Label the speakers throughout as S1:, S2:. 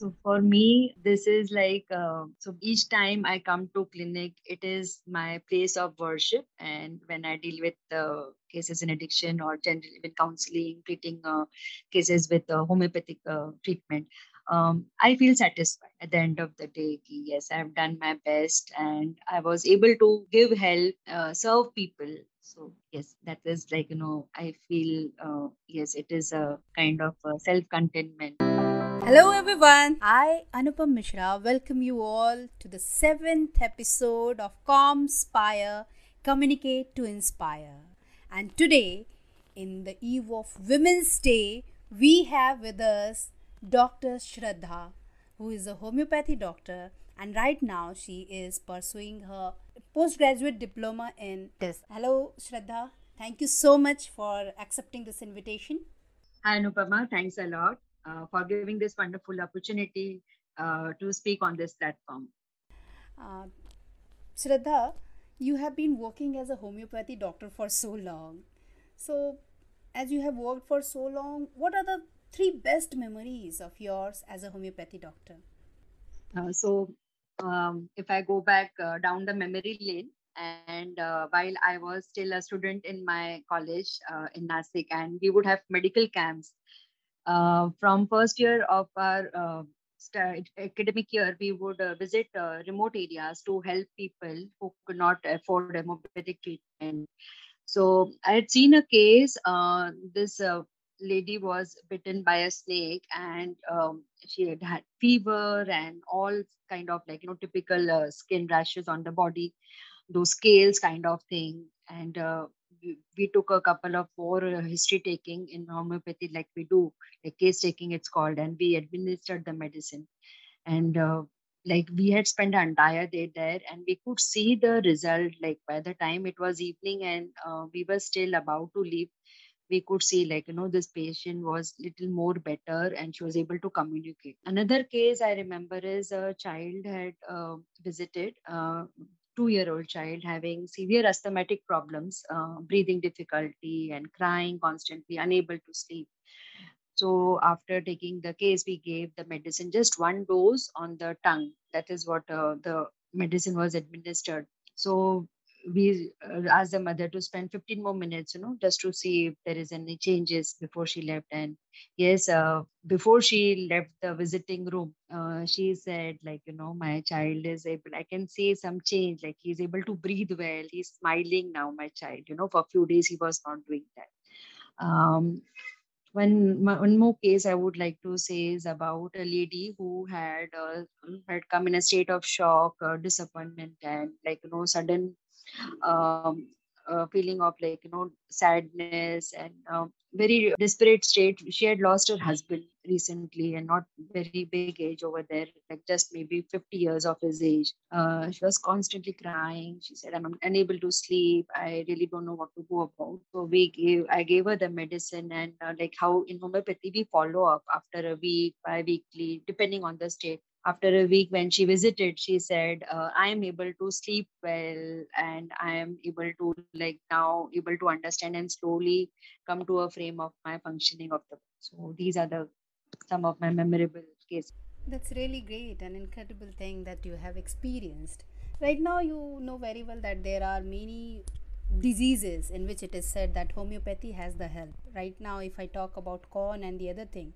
S1: So for me, this is like uh, so each time I come to clinic, it is my place of worship. And when I deal with uh, cases in addiction or generally with counseling, treating uh, cases with uh, homeopathic treatment, um, I feel satisfied at the end of the day. Yes, I've done my best and I was able to give help, uh, serve people. So yes, that is like you know I feel uh, yes, it is a kind of self contentment.
S2: Hello everyone, I Anupam Mishra welcome you all to the seventh episode of Comspire Communicate to Inspire. And today, in the eve of Women's Day, we have with us Dr. Shraddha, who is a homeopathy doctor, and right now she is pursuing her postgraduate diploma in this. Hello, Shraddha. Thank you so much for accepting this invitation.
S1: Hi, Anupama. Thanks a lot uh, for giving this wonderful opportunity uh, to speak on this platform.
S2: Uh, Shraddha, you have been working as a homeopathy doctor for so long. So, as you have worked for so long, what are the three best memories of yours as a homeopathy doctor?
S1: Uh, so, um, if I go back uh, down the memory lane, and uh, while I was still a student in my college uh, in Nasik, and we would have medical camps from first year of our uh, academic year, we would uh, visit uh, remote areas to help people who could not afford homeopathic treatment. So I had seen a case. Uh, this uh, lady was bitten by a snake, and um, she had had fever and all kind of like you know typical skin rashes on the body, those scales kind of thing, and we, took a couple of more uh, history taking in homeopathy like we do like case taking it's called and we administered the medicine. And uh, like we had spent an entire day there and we could see the result like by the time it was evening and uh, we were still about to leave we could see like you know this patient was little more better and she was able to communicate. Another case i remember is a child had uh, visited uh, two year old child having severe asthmatic problems, uh, breathing difficulty, and crying constantly, unable to sleep. So, after taking the case, we gave the medicine just one dose on the tongue. That is what uh, the medicine was administered. So, we uh, asked the mother to spend 15 more minutes you know just to see if there is any changes before she left. And yes uh, before she left the visiting room uh, she said like you know my child is able i can see some change like he's able to breathe well he's smiling now my child. You know for a few days he was not doing that. Um, one one more case I would like to say is about a lady who had uh, had come in a state of shock, uh, disappointment, and like you know sudden um, uh, feeling of like you know sadness and um, very desperate state. She had lost her husband recently and not very big age over there like just maybe 50 years of his age. Uh, she was constantly crying. She said i'm unable to sleep. I really don't know what to go about so we gave i gave her the medicine and uh, like how in homeopathy we follow up after a week bi-weekly depending on the state after a week when she visited she said uh, i am able to sleep well and i am able to like now able to understand and slowly come to a frame of my functioning of the so these are the some of my memorable cases.
S2: That's really great an incredible thing that you have experienced. Right now you know very well that there are many diseases in which it is said that homeopathy has the help. Right now if i talk about corn and the other thing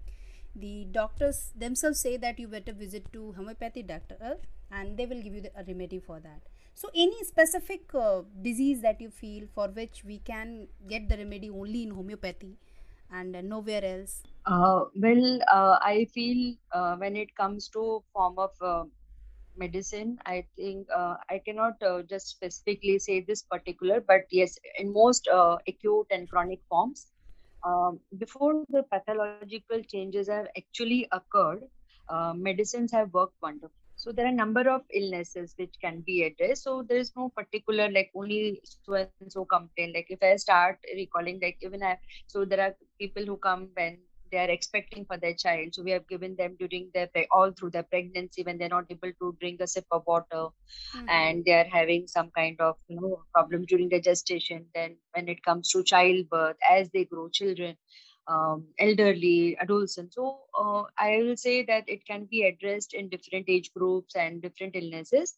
S2: the doctors themselves say that you better visit to homeopathy doctor and they will give you the, a remedy for that. So any specific uh, disease that you feel for which we can get the remedy only in homeopathy and uh, nowhere else?
S1: Uh, well uh, i feel uh, when it comes to form of uh, medicine i think i cannot just specifically say this particular but yes in most acute and chronic forms um, before the pathological changes have actually occurred, uh, medicines have worked wonderfully. So there are a number of illnesses which can be addressed. So there is no particular like only so and so complain. Like if I start recalling, like even I, so there are people who come when they are expecting for their child so we have given them during their all through their pregnancy when they're not able to drink a sip of water mm-hmm. and they are having some kind of you know problem during their gestation then when it comes to childbirth as they grow children um, elderly adolescents so uh, I will say that it can be addressed in different age groups and different illnesses.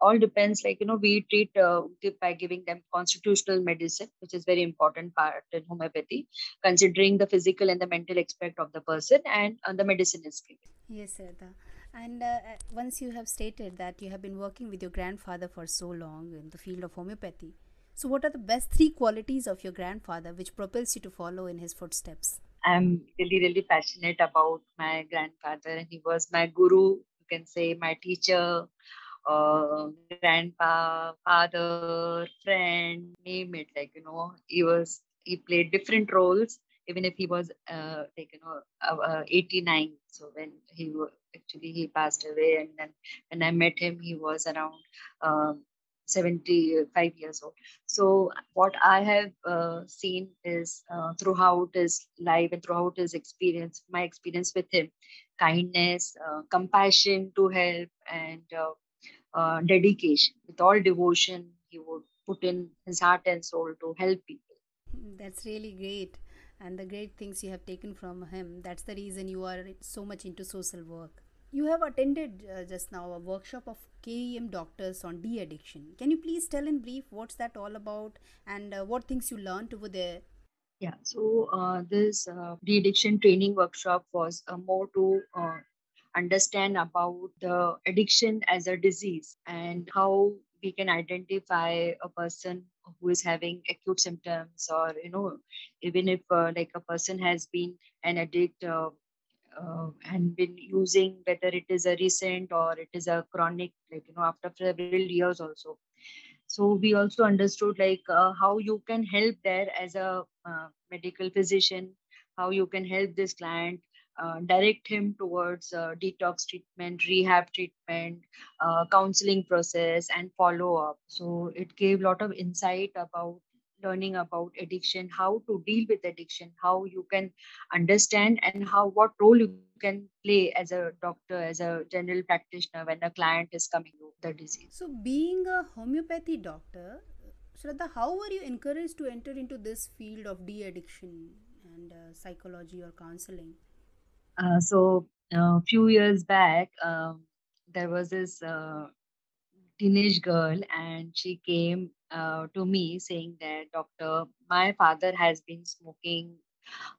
S1: All depends, like you know, we treat uh, by giving them constitutional medicine, which is very important part in homeopathy, considering the physical and the mental aspect of the person, and uh, the medicine is given.
S2: Yes, Radha. And uh, uh, once you have stated that you have been working with your grandfather for so long in the field of homeopathy, so what are the best three qualities of your grandfather which propels you to follow in his footsteps?
S1: I'm really, really passionate about my grandfather, and he was my guru, you can say my teacher, uh, grandpa, father, friend, name it. Like, you know, he was, he played different roles, even if he was, uh, like, you know, uh, uh 89. So when he actually, he passed away. And then when I met him, he was around um, 75 years old. So what I have uh, seen is uh, throughout his life and throughout his experience, my experience with him, kindness, uh, compassion to help, and uh, dedication. With all devotion, he would put in his heart and soul to help people.
S2: That's really great. And the great things you have taken from him, that's the reason you are so much into social work. You have attended uh, just now a workshop of KEM doctors on de addiction. Can you please tell in brief what's that all about and uh, what things you learned over there?
S1: Yeah, so uh, this uh, de addiction training workshop was uh, more to uh, understand about the addiction as a disease and how we can identify a person who is having acute symptoms or you know even if uh, like a person has been an addict uh, uh, and been using whether it is a recent or it is a chronic like you know after several years also. So we also understood like uh, how you can help there as a uh, medical physician how you can help this client uh, direct him towards uh, detox treatment rehab treatment uh, counseling process and follow up so it gave a lot of insight about learning about addiction how to deal with addiction how you can understand and how what role you can play as a doctor as a general practitioner when a client is coming with the disease
S2: so being a homeopathy doctor Shraddha, how were you encouraged to enter into this field of de-addiction and uh, psychology or counseling?
S1: Uh, so a uh, few years back, um, there was this uh, teenage girl, and she came to me saying that, Doctor, my father has been smoking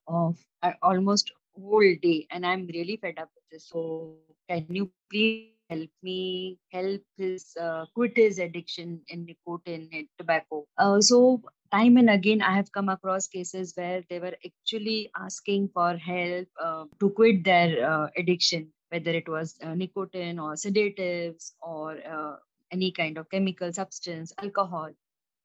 S1: of almost whole day, and I'm really fed up with this. So, can you please help me help his uh, quit his addiction in nicotine and tobacco? Uh, so, time and again, I have come across cases where they were actually asking for help uh, to quit their uh, addiction, whether it was uh, nicotine or sedatives or uh, any kind of chemical substance, alcohol.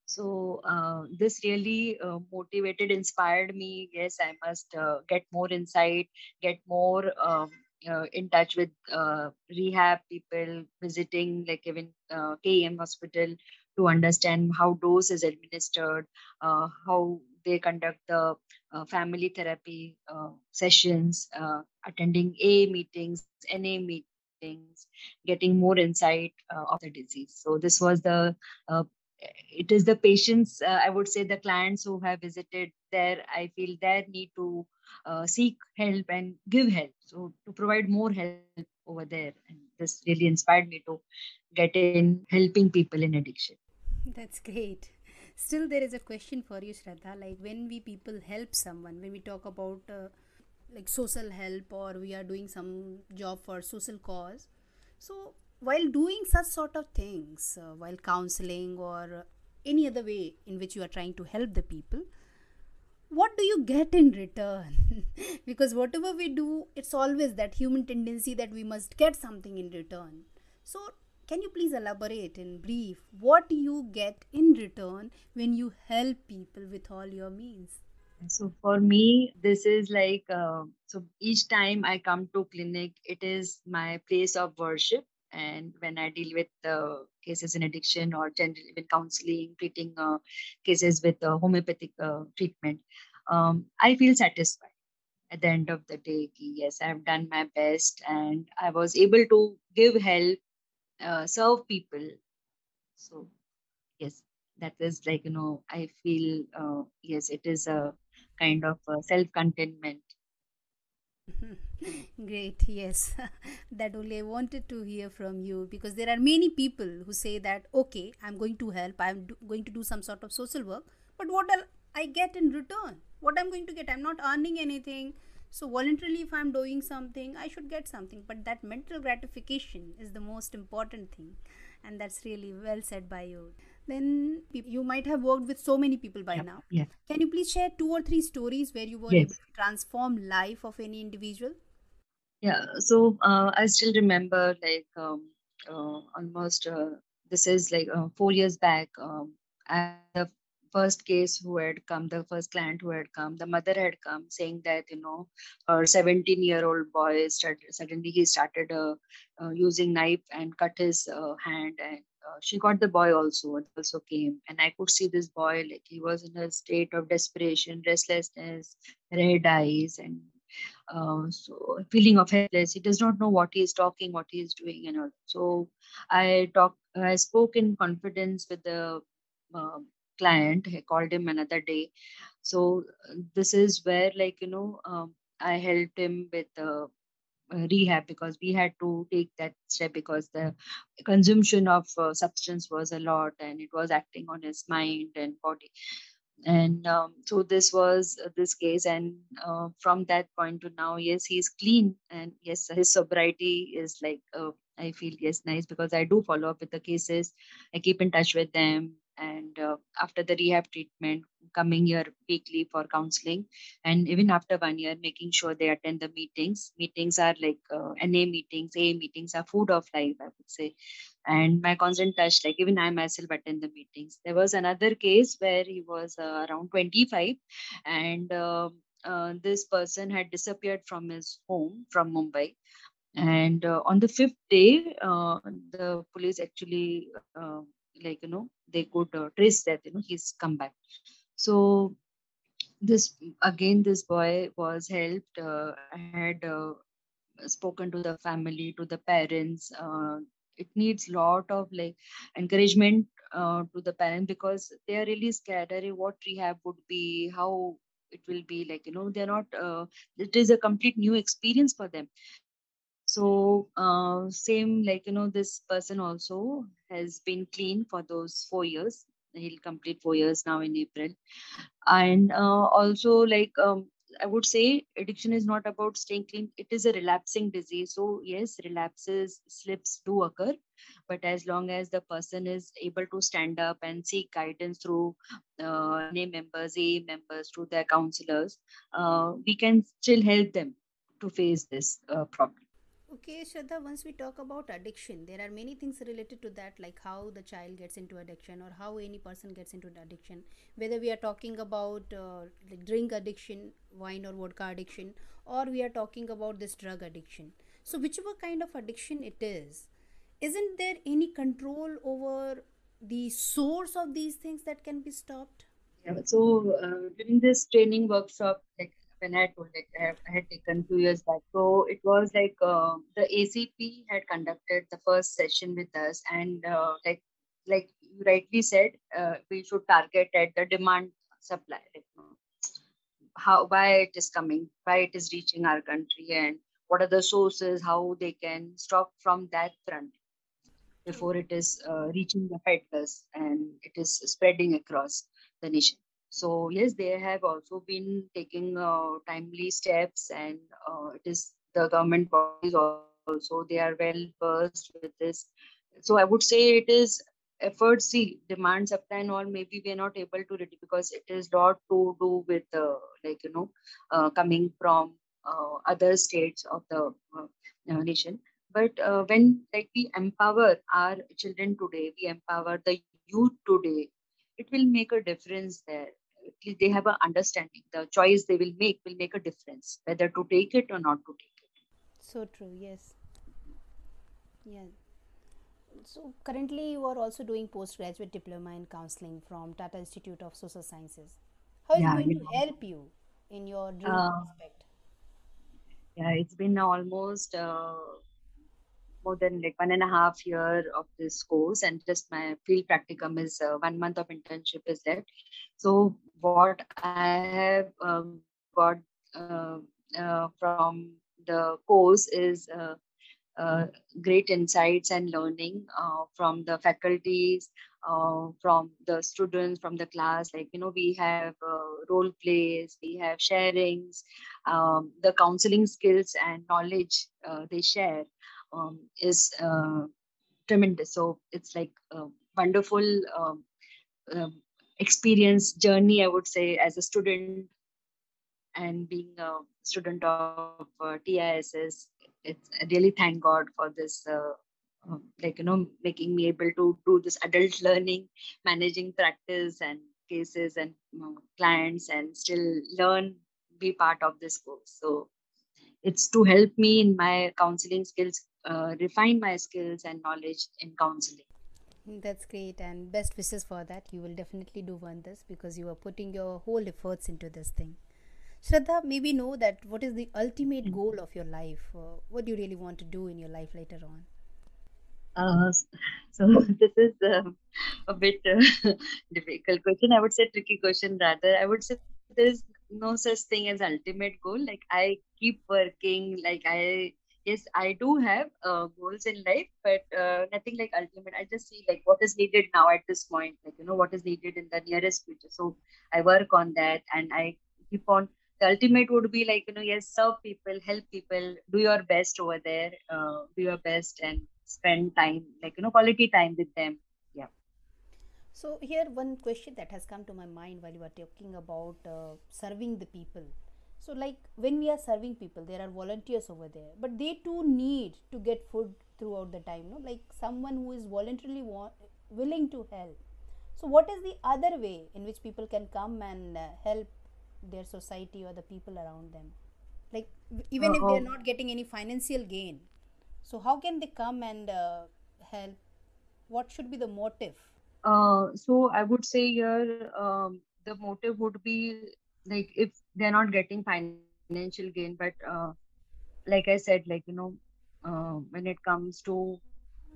S1: So uh, this really uh, motivated, inspired me. Yes, I must get more insight, get more um, uh, in touch with uh, rehab people, visiting like even uh, hospital to understand how dose is administered, how they conduct the family therapy sessions, attending A meetings, NA meetings getting more insight uh, of the disease. So this was the uh, it is the patients uh, i would say the clients who have visited there i feel their need to uh, seek help and give help. So to provide more help over there. And this really inspired me to get in helping people in addiction.
S2: That's great. Still there is a question for you shraddha. Like when we people help someone when we talk about uh, like social help or we are doing some job for social cause. So while doing such sort of things uh, while counseling or any other way in which you are trying to help the people what do you get in return? Because whatever we do it's always that human tendency that we must get something in return. So can you please elaborate in brief what you get in return when you help people with all your means?
S1: So for me this is like uh, so each time i come to clinic it is my place of worship and when i deal with uh, cases in addiction or generally with counseling treating uh, cases with uh, homeopathic uh, treatment um, i feel satisfied. At the end of the day yes i've done my best and i was able to give help uh, serve people. So yes that is like you know i feel uh, yes it is a kind of self contentment
S2: Great, yes. that only I wanted to hear from you because there are many people who say that, okay, I'm going to help, I'm do- going to do some sort of social work, but what will I get in return? What I'm going to get? I'm not earning anything. So, voluntarily, if I'm doing something, I should get something. But that mental gratification is the most important thing. And that's really well said by you. Then you might have worked with so many people by now.
S1: yeah.
S2: Can you please share two or three stories where you were
S1: Yes.
S2: able to transform life of any individual?
S1: Yeah, so uh, I still remember like um, uh, almost uh, this is like uh, four years back. Um, I, the first case who had come, the first client who had come, the mother had come saying that you know her 17 year old boy started suddenly he started uh, uh, using knife and cut his uh, hand and. Uh, she got the boy also and also came. And i could see this boy like he was in a state of desperation restlessness red eyes and uh, so feeling of helpless. He does not know what he is talking what he is doing and all. So i talk i spoke in confidence with the uh, client. I called him another day. So this is where like you know um, i helped him with uh, rehab because we had to take that step because the consumption of uh, substance was a lot and it was acting on his mind and body. And um, so this was uh, this case and uh, from that point to now yes he's clean and yes his sobriety is like uh, i feel yes nice because i do follow up with the cases. I keep in touch with them and uh, after the rehab treatment coming here weekly for counseling and even after one year making sure they attend the meetings. Meetings are like uh, na meetings a meetings are food of life i would say. And my constant touch like even i myself attend the meetings. There was another case where he was uh, around 25 and uh, uh, this person had disappeared from his home from mumbai. And uh, on the fifth day uh, the police actually like you know they could uh, trace that you know he's come back. So this again this boy was helped uh, had uh, spoken to the family to the parents uh, it needs lot of like encouragement uh, to the parents because they are really scared Arey, what rehab would be how it will be like you know they're not uh, it is a complete new experience for them so uh, same like you know this person also has been clean for those four years. He'll complete four years now in april. And uh, also like um, i would say addiction is not about staying clean. It is a relapsing disease. So yes relapses slips do occur. But as long as the person is able to stand up and seek guidance through uh, members a members to their counselors uh, we can still help them to face this uh, problem
S2: Okay, Shraddha, once we talk about addiction, there are many things related to that, like how the child gets into addiction or how any person gets into addiction. Whether we are talking about uh, like drink addiction, wine or vodka addiction, or we are talking about this drug addiction. So, whichever kind of addiction it is, isn't there any control over the source of these things that can be stopped?
S1: Yeah, so uh, during this training workshop, like when I told, like I, had taken two years back, so it was like uh, the ACP had conducted the first session with us, and uh, like like you rightly said, uh, we should target at the demand supply, like, how why it is coming, why it is reaching our country, and what are the sources, how they can stop from that front before it is uh, reaching the peddlers and it is spreading across the nation. So yes, they have also been taking uh, timely steps, and uh, it is the government bodies also they are well versed with this. So I would say it is effort. See, demand, supply, and all. Maybe we are not able to ready because it is lot to do with uh, like you know uh, coming from uh, other states of the uh, nation but when like we empower our children today we empower the youth today it will make a difference there they have an understanding the choice they will make will make a difference whether to take it or not to take it
S2: So true, yes. Yeah. So currently you are also doing postgraduate diploma in counseling from Tata Institute of Social Sciences. How is it
S1: yeah
S2: going to
S1: know
S2: help you in your dream
S1: uh,
S2: aspect?
S1: yeah it's been almost uh, more than like one and a half year of this course and just my field practicum is uh, one month of internship is left so what i have uh, got uh, uh, from the course is uh, uh, great insights and learning uh, from the faculties, from the students, from the class. Like, you know, we have role plays, we have sharings, um, the counseling skills and knowledge they share um, is uh, tremendous. So it's like a wonderful um, um, experience journey, I would say, as a student and being a student of uh, TISS it's I really thank God for this. Uh, um, like you know, making me able to do this adult learning, managing practice and cases and clients, and still learn, be part of this course. So it's to help me in my counseling skills, uh, refine my skills and knowledge in counseling.
S2: That's great, and best wishes for that. You will definitely do wonders because you are putting your whole efforts into this thing. Shraddha, maybe know that what is the ultimate goal of your life? Uh, what do you really want to do in your life later on?
S1: Uh, so this is uh, a bit uh, difficult question. I would say tricky question rather. I would say there is no such thing as ultimate goal. Like I keep working. Like I yes, I do have uh, goals in life, but uh, nothing like ultimate. I just see like what is needed now at this point. Like you know what is needed in the nearest future. So I work on that, and I keep on the ultimate would be like you know yes serve people help people do your best over there uh, do your best and spend time like you know quality time with them yeah
S2: so here one question that has come to my mind while you were talking about uh, serving the people so like when we are serving people there are volunteers over there but they too need to get food throughout the time no? Like someone who is voluntarily wa- willing to help. So what is the other way in which people can come and uh, help their society or the people around them? Like even uh, if they're not getting any financial gain. So how can they come and uh, help? What should be the motive?
S1: Uh, so i would say here um, the motive would be like if they're not getting financial gain but uh, like i said like you know uh, when it comes to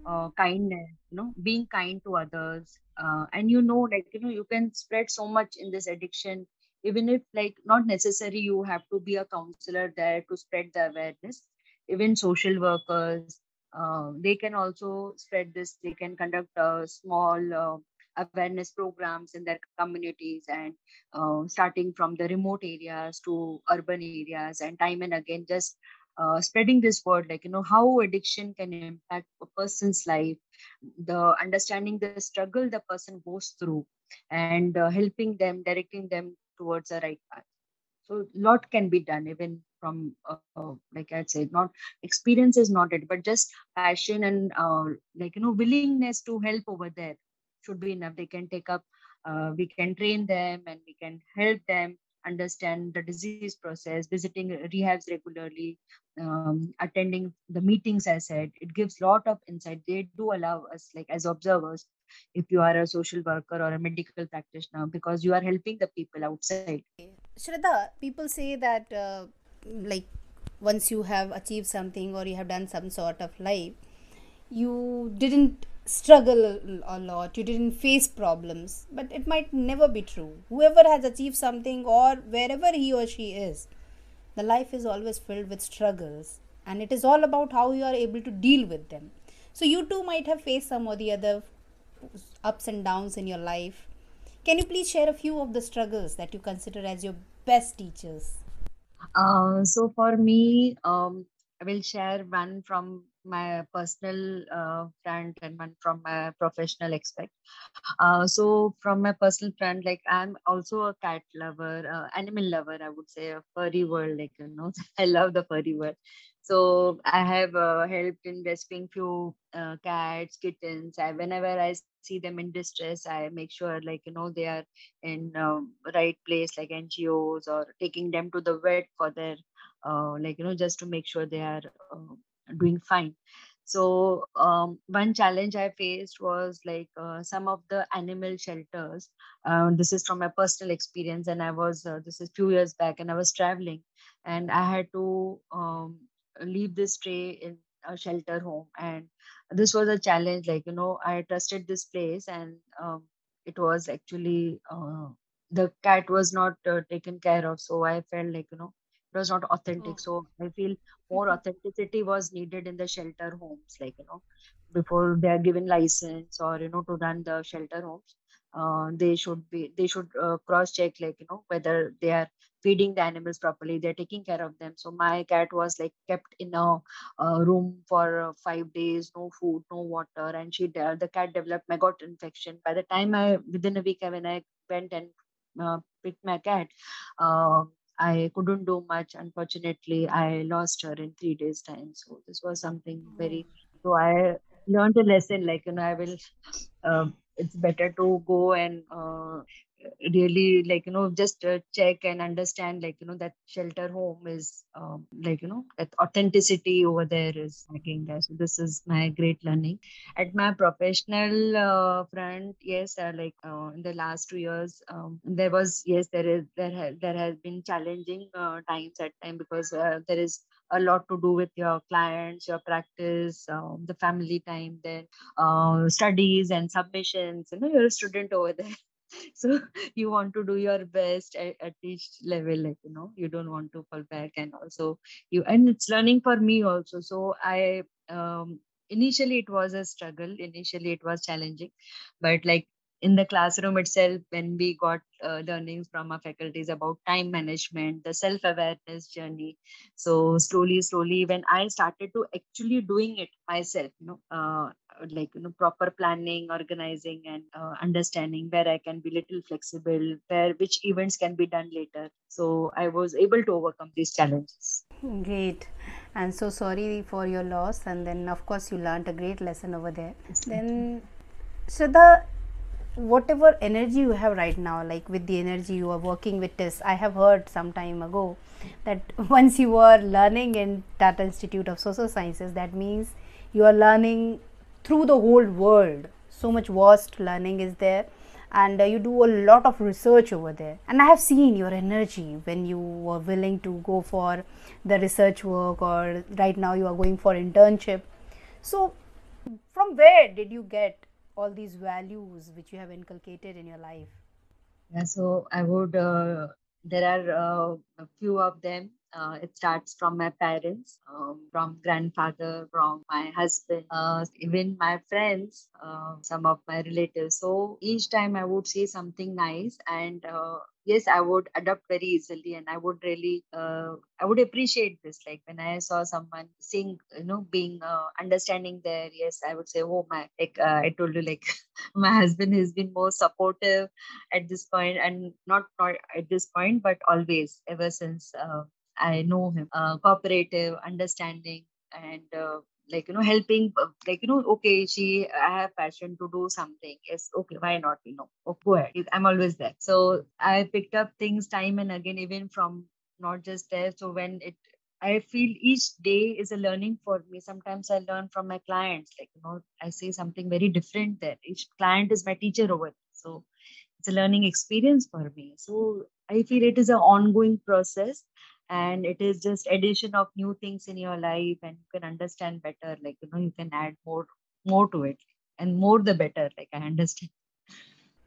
S1: uh, kindness you know being kind to others uh, and you know like you know you can spread so much in this addiction even if like not necessary you have to be a counselor there to spread the awareness. Even social workers uh, they can also spread this. They can conduct a small uh, awareness programs in their communities and uh, starting from the remote areas to urban areas and time and again just uh, spreading this word like you know how addiction can impact a person's life the understanding the struggle the person goes through and uh, helping them directing them towards the right path. So a lot can be done even from uh, uh, like i said not experience is not it but just passion and uh, like you know willingness to help over there should be enough. They can take up uh, we can train them and we can help them understand the disease process visiting rehabs regularly um, attending the meetings i said. It gives lot of insight. They do allow us like as observers if you are a social worker or a medical practitioner because you are helping the people outside.
S2: Shraddha people say that uh, like once you have achieved something or you have done some sort of life you didn't struggle a lot you didn't face problems but it might never be true whoever has achieved something or wherever he or she is the life is always filled with struggles and it is all about how you are able to deal with them so you too might have faced some or the other ups and downs in your life. Can you please share a few of the struggles that you consider as your best teachers?
S1: Uh, so for me, um, I will share one from my personal uh, and one from my professional aspect. Uh, so from my personal front, like I'm also a cat lover, uh, animal lover, I would say, a furry world. Like you know, I love the furry world. So I have uh, helped in rescuing few uh, cats, kittens. I, whenever I see them in distress, I make sure like you know they are in um, right place, like NGOs, or taking them to the vet for their uh, like you know just to make sure they are uh, doing fine. So um, one challenge I faced was like uh, some of the animal shelters. Uh, this is from my personal experience, and I was uh, this is few years back, and I was traveling, and I had to um, leave this tray in a shelter home and this was a challenge like you know i trusted this place and um, it was actually uh, the cat was not uh, taken care of so i felt like you know was not authentic oh. so i feel more mm-hmm. authenticity was needed in the shelter homes like you know before they are given license or you know to run the shelter homes uh, they should be they should uh, cross check like you know whether they are feeding the animals properly they're taking care of them so my cat was like kept in a, room for uh, five days no food no water and she the cat developed maggot infection by the time i within a week when i went and uh, picked my cat uh, I couldn't do much. Unfortunately, I lost her in three days' time. So this was something very. So I learned a lesson. Like you know, I will. Uh, it's better to go and uh, really like you know just uh, check and understand like you know that shelter home is um, like you know that authenticity over there is lacking there so this is my great learning at my professional uh, front yes uh, like uh, in the last two years um, there was yes there is there has there has been challenging uh, times at time because uh, there is a lot to do with your clients, your practice, um, the family time, then uh, studies and submissions. You know, you're a student over there. so you want to do your best at, at each level like you know you don't want to fall back and also you and it's learning for me also. So i um, initially it was a struggle. Initially it was challenging. But like in the classroom itself when we got uh, learnings from our faculties about time management the self awareness journey. So slowly slowly when i started to actually doing it myself you know uh, like you know proper planning organizing and uh, understanding where i can be little flexible where which events can be done later. So i was able to overcome these challenges.
S2: Great. And so sorry for your loss and then of course you learned a great lesson over there. Then so the whatever energy you have right now like with the energy you are working with this i have heard some time ago that once you are learning in tata institute of social sciences that means you are learning through the whole world. So much vast learning is there and uh, you do a lot of research over there. And i have seen your energy when you were willing to go for the research work or right now you are going for internship. So from where did you get all these values which you have inculcated in your life
S1: yeah so i would uh, there are uh, a few of them uh, it starts from my parents, um, from grandfather, from my husband, uh, even my friends, uh, some of my relatives. So each time I would say something nice, and uh, yes, I would adapt very easily, and I would really, uh, I would appreciate this. Like when I saw someone sing, you know, being uh, understanding there, yes, I would say, oh my, like I told you, like my husband has been more supportive at this point, and not not at this point, but always ever since I know him, uh, cooperative, understanding, and uh, like you know helping uh, like you know okay she i have passion to do something yes okay why not you know oh, go ahead i'm always there. So i picked up things time and again even from not just there so when it i feel each day is a learning for me. Sometimes i learn from my clients like you know i say something very different there. Each client is my teacher over there. so it's a learning experience for me. So i feel it is an ongoing process and it is just addition of new things in your life and you can understand better like you know you can add more more to it and more the better like i understand.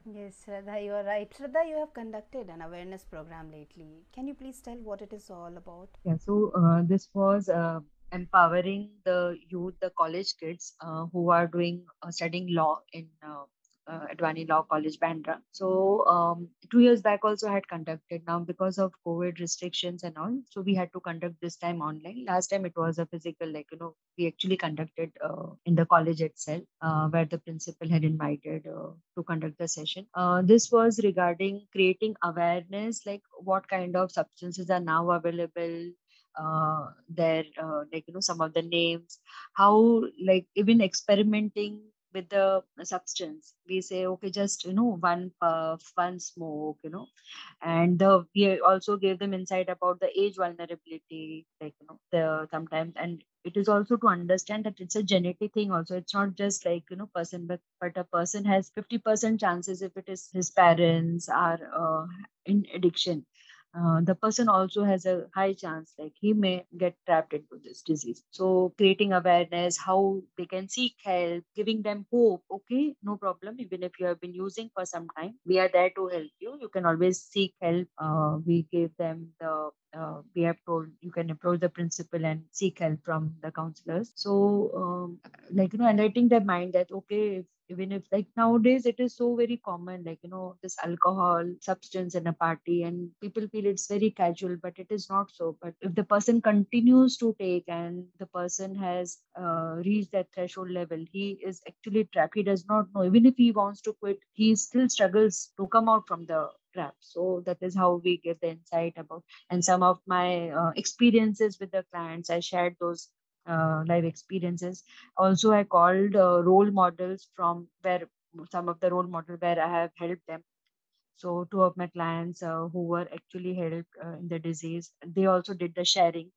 S2: Yes shraddha you are right. Shraddha you have conducted an awareness program lately. Can you please tell what it is all about?
S1: Yeah so uh, this was uh, empowering the youth the college kids uh, who are doing uh, studying law in uh, Advani Law College, Bandra. So um, two years back also had conducted. Now because of COVID restrictions and all, so we had to conduct this time online. Last time it was a physical, like you know, we actually conducted uh, in the college itself, uh, where the principal had invited uh, to conduct the session. Uh, this was regarding creating awareness, like what kind of substances are now available uh, their uh, like you know some of the names how like even experimenting with the substance. We say okay just you know one puff one smoke you know. And the, we also gave them insight about the age vulnerability like you know the sometimes and it is also to understand that it's a genetic thing also. It's not just like you know person but but a person has 50% chances if it is his parents are uh, in addiction uh, the person also has a high chance like he may get trapped into this disease. So creating awareness how they can seek help giving them hope okay no problem. Even if you have been using for some time we are there to help you. You can always seek help. Uh, we gave them the uh, we have told you can approach the principal and seek help from the counselors. So, um, like you know, enlightening their mind that okay, if, even if like nowadays it is so very common, like you know, this alcohol substance in a party, and people feel it's very casual, but it is not so. But if the person continues to take and the person has uh, reached that threshold level, he is actually trapped. He does not know. Even if he wants to quit, he still struggles to come out from the trap. So that is how we get the insight about and some of my uh, experiences with the clients. I shared those uh, live experiences. Also, I called uh, role models from where some of the role model where I have helped them. So two of my clients uh, who were actually helped uh, in the disease, they also did the sharing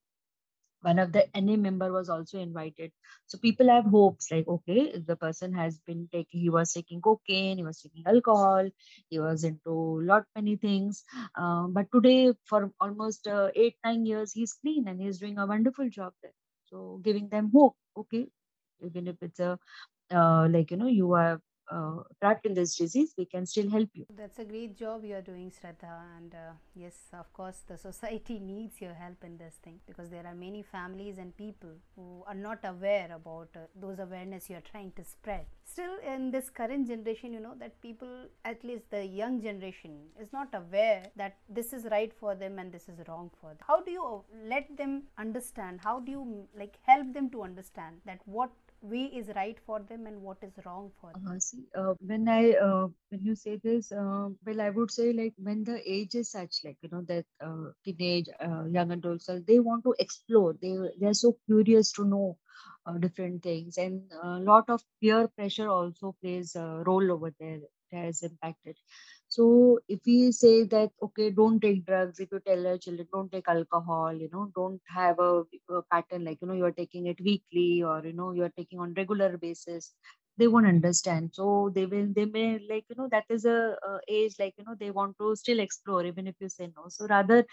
S1: one of the NA member was also invited. So people have hopes like, okay, the person has been taking, he was taking cocaine, he was taking alcohol, he was into lot many things. Uh, but today, for almost uh, eight, nine years, he's clean and he's doing a wonderful job there. So giving them hope, okay, even if it's a uh, like you know you are uh, trapped in this disease, we can still help you.
S2: That's a great job you are doing, Shraddha. And uh, yes, of course, the society needs your help in this thing because there are many families and people who are not aware about uh, those awareness you are trying to spread. Still, in this current generation, you know that people, at least the young generation, is not aware that this is right for them and this is wrong for them. How do you let them understand? How do you like help them to understand that what way is right for them and what is wrong for them.
S1: Uh, see uh, when i uh, when you say this uh, well i would say like when the age is such like you know that uh, teenage uh, young adults they want to explore. They they're so curious to know different things. And a lot of peer pressure also plays a role over there that has impacted so if we say that okay, don't take drugs, if you tell your children don't take alcohol, you know, don't have a, a pattern like you know you're taking it weekly or you know you're taking on regular basis, they won't understand. So they will they may like you know that is a, a, age like you know they want to still explore even if you say no. So rather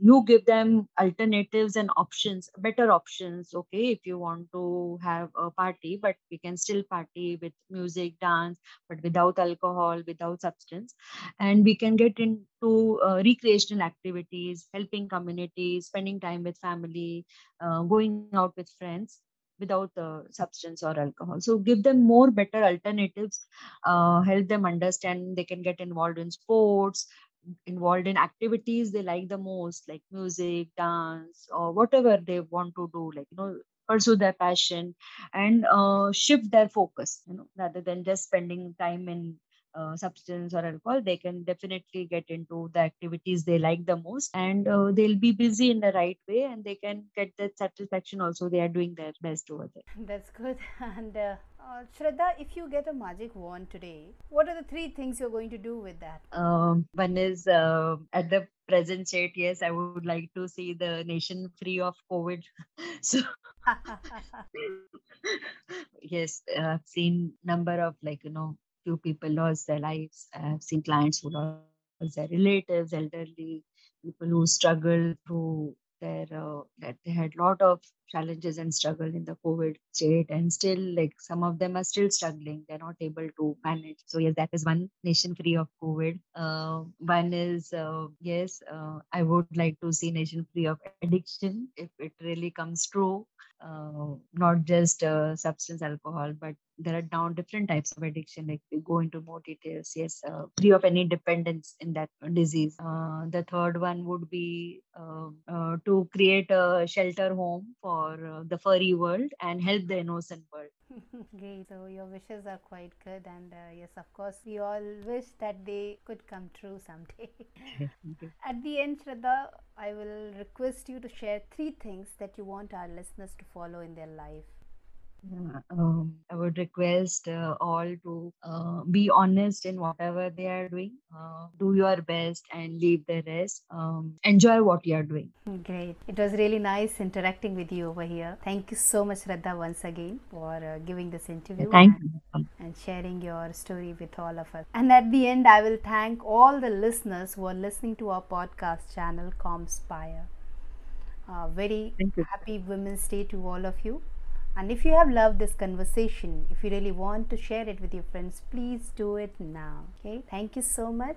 S1: you give them alternatives and options better options okay if you want to have a party but we can still party with music dance but without alcohol without substance. And we can get into uh, recreational activities helping communities spending time with family uh, going out with friends without uh, substance or alcohol. So give them more better alternatives uh, help them understand they can get involved in sports involved in activities they like the most like music dance or whatever they want to do like you know pursue their passion and uh, shift their focus you know rather than just spending time in uh, substance or alcohol, they can definitely get into the activities they like the most and uh, they'll be busy in the right way and they can get that satisfaction also. They are doing their best over there.
S2: That's good. And uh, uh, Shraddha, if you get a magic wand today, what are the three things you're going to do with that?
S1: Um, one is uh, at the present state, yes, I would like to see the nation free of COVID. so, yes, I've seen number of like you know few people lost their lives. I've seen clients who lost their relatives, elderly people who struggled through their uh, that they had lot of challenges and struggle in the covid state and still like some of them are still struggling. They're not able to manage. So yes that is one nation free of covid. Uh, one is uh, yes uh, i would like to see nation free of addiction if it really comes true. Uh, not just uh, substance alcohol but there are now different types of addiction. Like we go into more details. Yes uh, free of any dependence in that disease. The third one would be to create a shelter home for the furry world and help the innocent world
S2: Great. So your wishes are quite good, and uh, yes, of course, we all wish that they could come true someday. At the end, Shraddha, I will request you to share three things that you want our listeners to follow in their life
S1: um, I would request uh, all to uh, be honest in whatever they are doing. Uh, do your best and leave the rest. Um, enjoy what you are doing.
S2: Great. It was really nice interacting with you over here. Thank you so much, Radha, once again for uh, giving this interview.
S1: thank
S2: and, you. And sharing your story with all of us. And at the end, I will thank all the listeners who are listening to our podcast channel, Comspire. Uh, very happy Women's Day to all of you. And if you have loved this conversation, if you really want to share it with your friends, please do it now. Okay. Thank you so much.